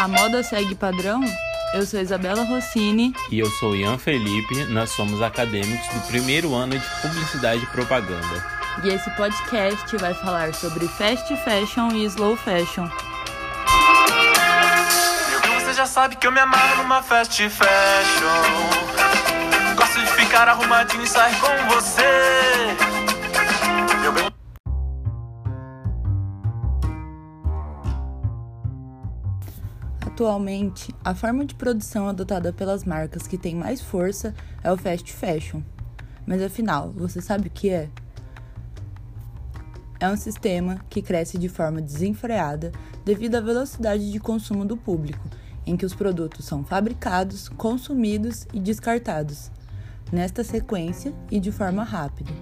A moda segue padrão? Eu sou Isabela Rossini. E eu sou Ian Felipe. Nós somos acadêmicos do primeiro ano de Publicidade e Propaganda. E esse podcast vai falar sobre fast fashion e slow fashion. Você já sabe que eu me amarro numa fast fashion. Gosto de ficar arrumadinho e sair com você. Atualmente, a forma de produção adotada pelas marcas que tem mais força é o fast fashion. Mas afinal, você sabe o que é? É um sistema que cresce de forma desenfreada devido à velocidade de consumo do público, em que os produtos são fabricados, consumidos e descartados, nesta sequência e de forma rápida.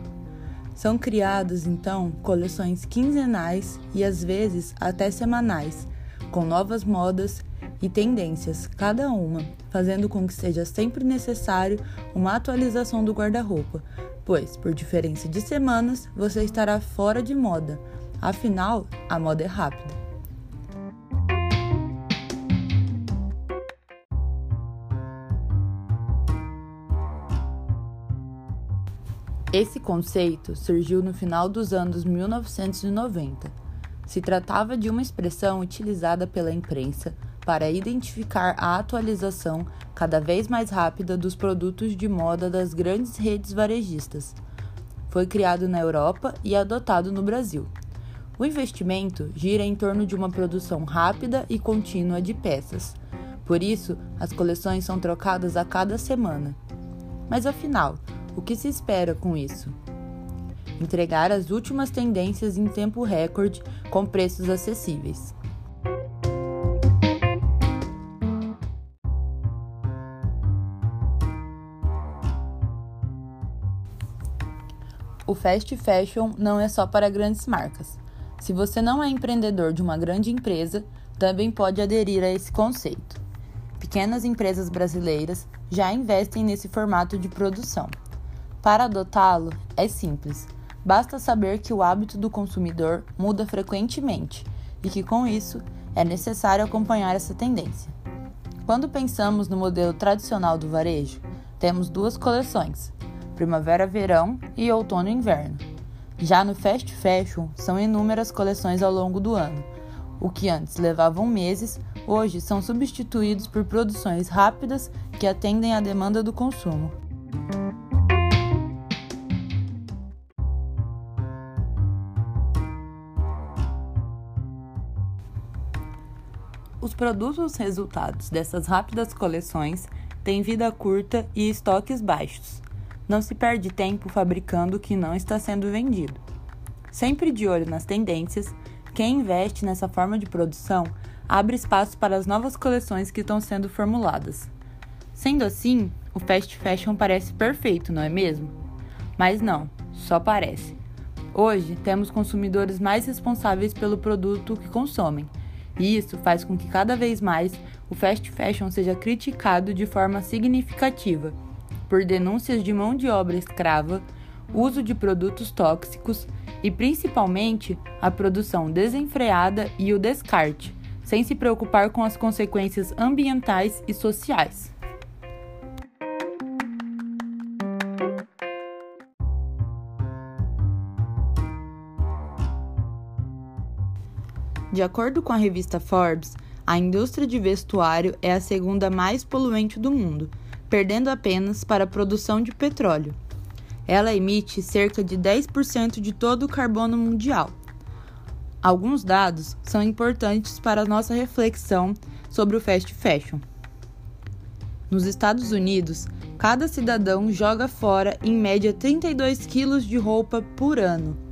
São criadas então coleções quinzenais e às vezes até semanais, com novas modas e tendências, cada uma, fazendo com que seja sempre necessário uma atualização do guarda-roupa, pois, por diferença de semanas, você estará fora de moda. Afinal, a moda é rápida. Esse conceito surgiu no final dos anos 1990. Se tratava de uma expressão utilizada pela imprensa para identificar a atualização cada vez mais rápida dos produtos de moda das grandes redes varejistas. Foi criado na Europa e adotado no Brasil. O investimento gira em torno de uma produção rápida e contínua de peças. Por isso, as coleções são trocadas a cada semana. Mas afinal, o que se espera com isso? Entregar as últimas tendências em tempo recorde com preços acessíveis. Fast fashion não é só para grandes marcas. Se você não é empreendedor de uma grande empresa, também pode aderir a esse conceito. Pequenas empresas brasileiras já investem nesse formato de produção. Para adotá-lo, é simples. Basta saber que o hábito do consumidor muda frequentemente e que, com isso, é necessário acompanhar essa tendência. Quando pensamos no modelo tradicional do varejo, temos duas coleções, primavera-verão e outono-inverno. Já no fast fashion, são inúmeras coleções ao longo do ano. O que antes levavam meses, hoje são substituídos por produções rápidas que atendem à demanda do consumo. Os produtos resultados dessas rápidas coleções têm vida curta e estoques baixos, não se perde tempo fabricando o que não está sendo vendido. Sempre de olho nas tendências, quem investe nessa forma de produção abre espaço para as novas coleções que estão sendo formuladas. Sendo assim, o fast fashion parece perfeito, não é mesmo? Mas não, só parece. Hoje temos consumidores mais responsáveis pelo produto que consomem, e isso faz com que cada vez mais o fast fashion seja criticado de forma significativa por denúncias de mão de obra escrava, uso de produtos tóxicos e principalmente a produção desenfreada e o descarte, sem se preocupar com as consequências ambientais e sociais. De acordo com a revista Forbes, a indústria de vestuário é a segunda mais poluente do mundo perdendo apenas para a produção de petróleo. Ela emite cerca de 10% de todo o carbono mundial. Alguns dados são importantes para a nossa reflexão sobre o fast fashion. Nos Estados Unidos, cada cidadão joga fora em média 32 quilos de roupa por ano.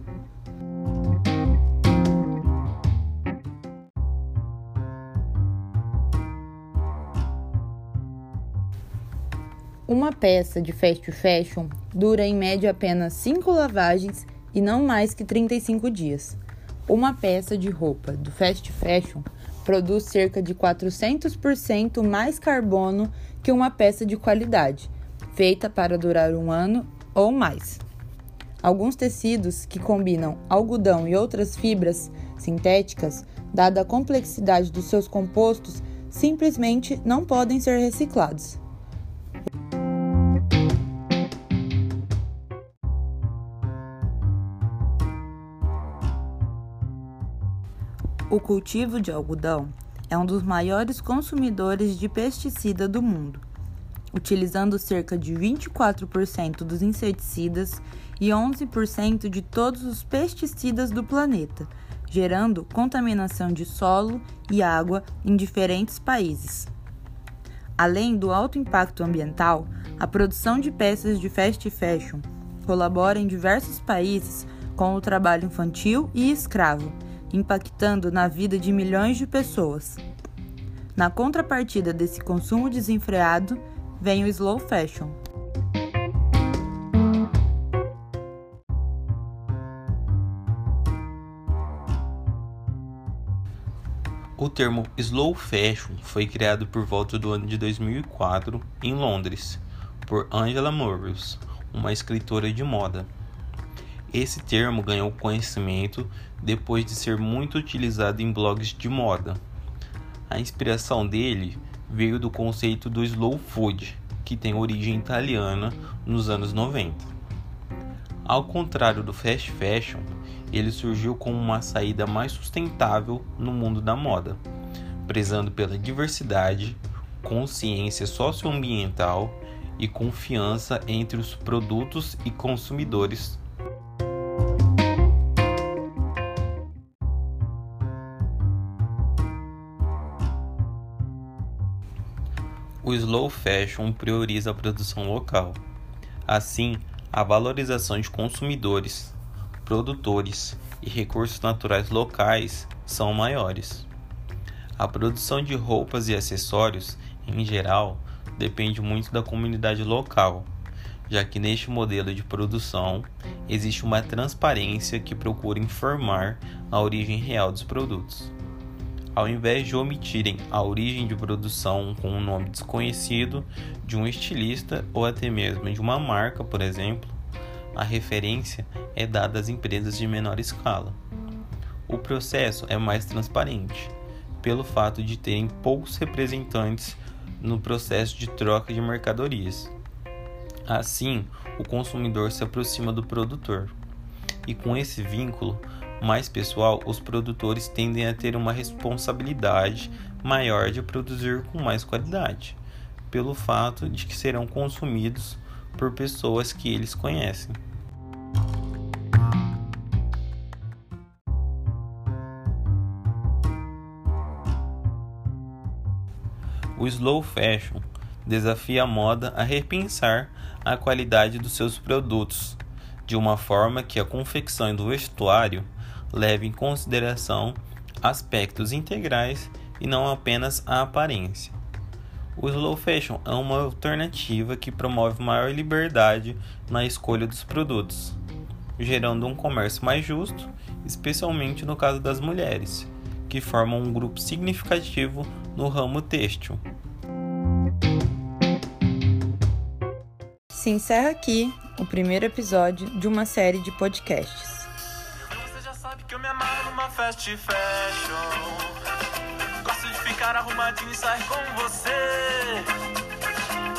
Uma peça de fast fashion dura em média apenas 5 lavagens e não mais que 35 dias. Uma peça de roupa do fast fashion produz cerca de 400% mais carbono que uma peça de qualidade, feita para durar um ano ou mais. Alguns tecidos que combinam algodão e outras fibras sintéticas, dada a complexidade dos seus compostos, simplesmente não podem ser reciclados. O cultivo de algodão é um dos maiores consumidores de pesticida do mundo, utilizando cerca de 24% dos inseticidas e 11% de todos os pesticidas do planeta, gerando contaminação de solo e água em diferentes países. Além do alto impacto ambiental, a produção de peças de fast fashion colabora em diversos países com o trabalho infantil e escravo, impactando na vida de milhões de pessoas. Na contrapartida desse consumo desenfreado, vem o slow fashion. O termo slow fashion foi criado por volta do ano de 2004 em Londres por Angela Morris, uma escritora de moda. Esse termo ganhou conhecimento depois de ser muito utilizado em blogs de moda. A inspiração dele veio do conceito do slow food, que tem origem italiana nos anos 90. Ao contrário do fast fashion, ele surgiu como uma saída mais sustentável no mundo da moda, prezando pela diversidade, consciência socioambiental e confiança entre os produtos e consumidores O slow fashion prioriza a produção local. Assim, a valorização de consumidores, produtores e recursos naturais locais são maiores. A produção de roupas e acessórios, em geral, depende muito da comunidade local, já que neste modelo de produção existe uma transparência que procura informar a origem real dos produtos ao invés de omitirem a origem de produção com um nome desconhecido de um estilista ou até mesmo de uma marca, por exemplo, a referência é dada às empresas de menor escala. O processo é mais transparente, pelo fato de terem poucos representantes no processo de troca de mercadorias. Assim, o consumidor se aproxima do produtor, e com esse vínculo, mais pessoal, os produtores tendem a ter uma responsabilidade maior de produzir com mais qualidade, pelo fato de que serão consumidos por pessoas que eles conhecem. O slow fashion desafia a moda a repensar a qualidade dos seus produtos, de uma forma que a confecção do vestuário leve em consideração aspectos integrais e não apenas a aparência. O slow fashion é uma alternativa que promove maior liberdade na escolha dos produtos, gerando um comércio mais justo, especialmente no caso das mulheres, que formam um grupo significativo no ramo têxtil. Se encerra aqui o primeiro episódio de uma série de podcasts que eu me amarro numa fast fashion. Gosto de ficar arrumadinho e sair com você.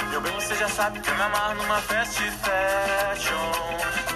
Meu bem, você já sabe que eu me amarro numa fast fashion.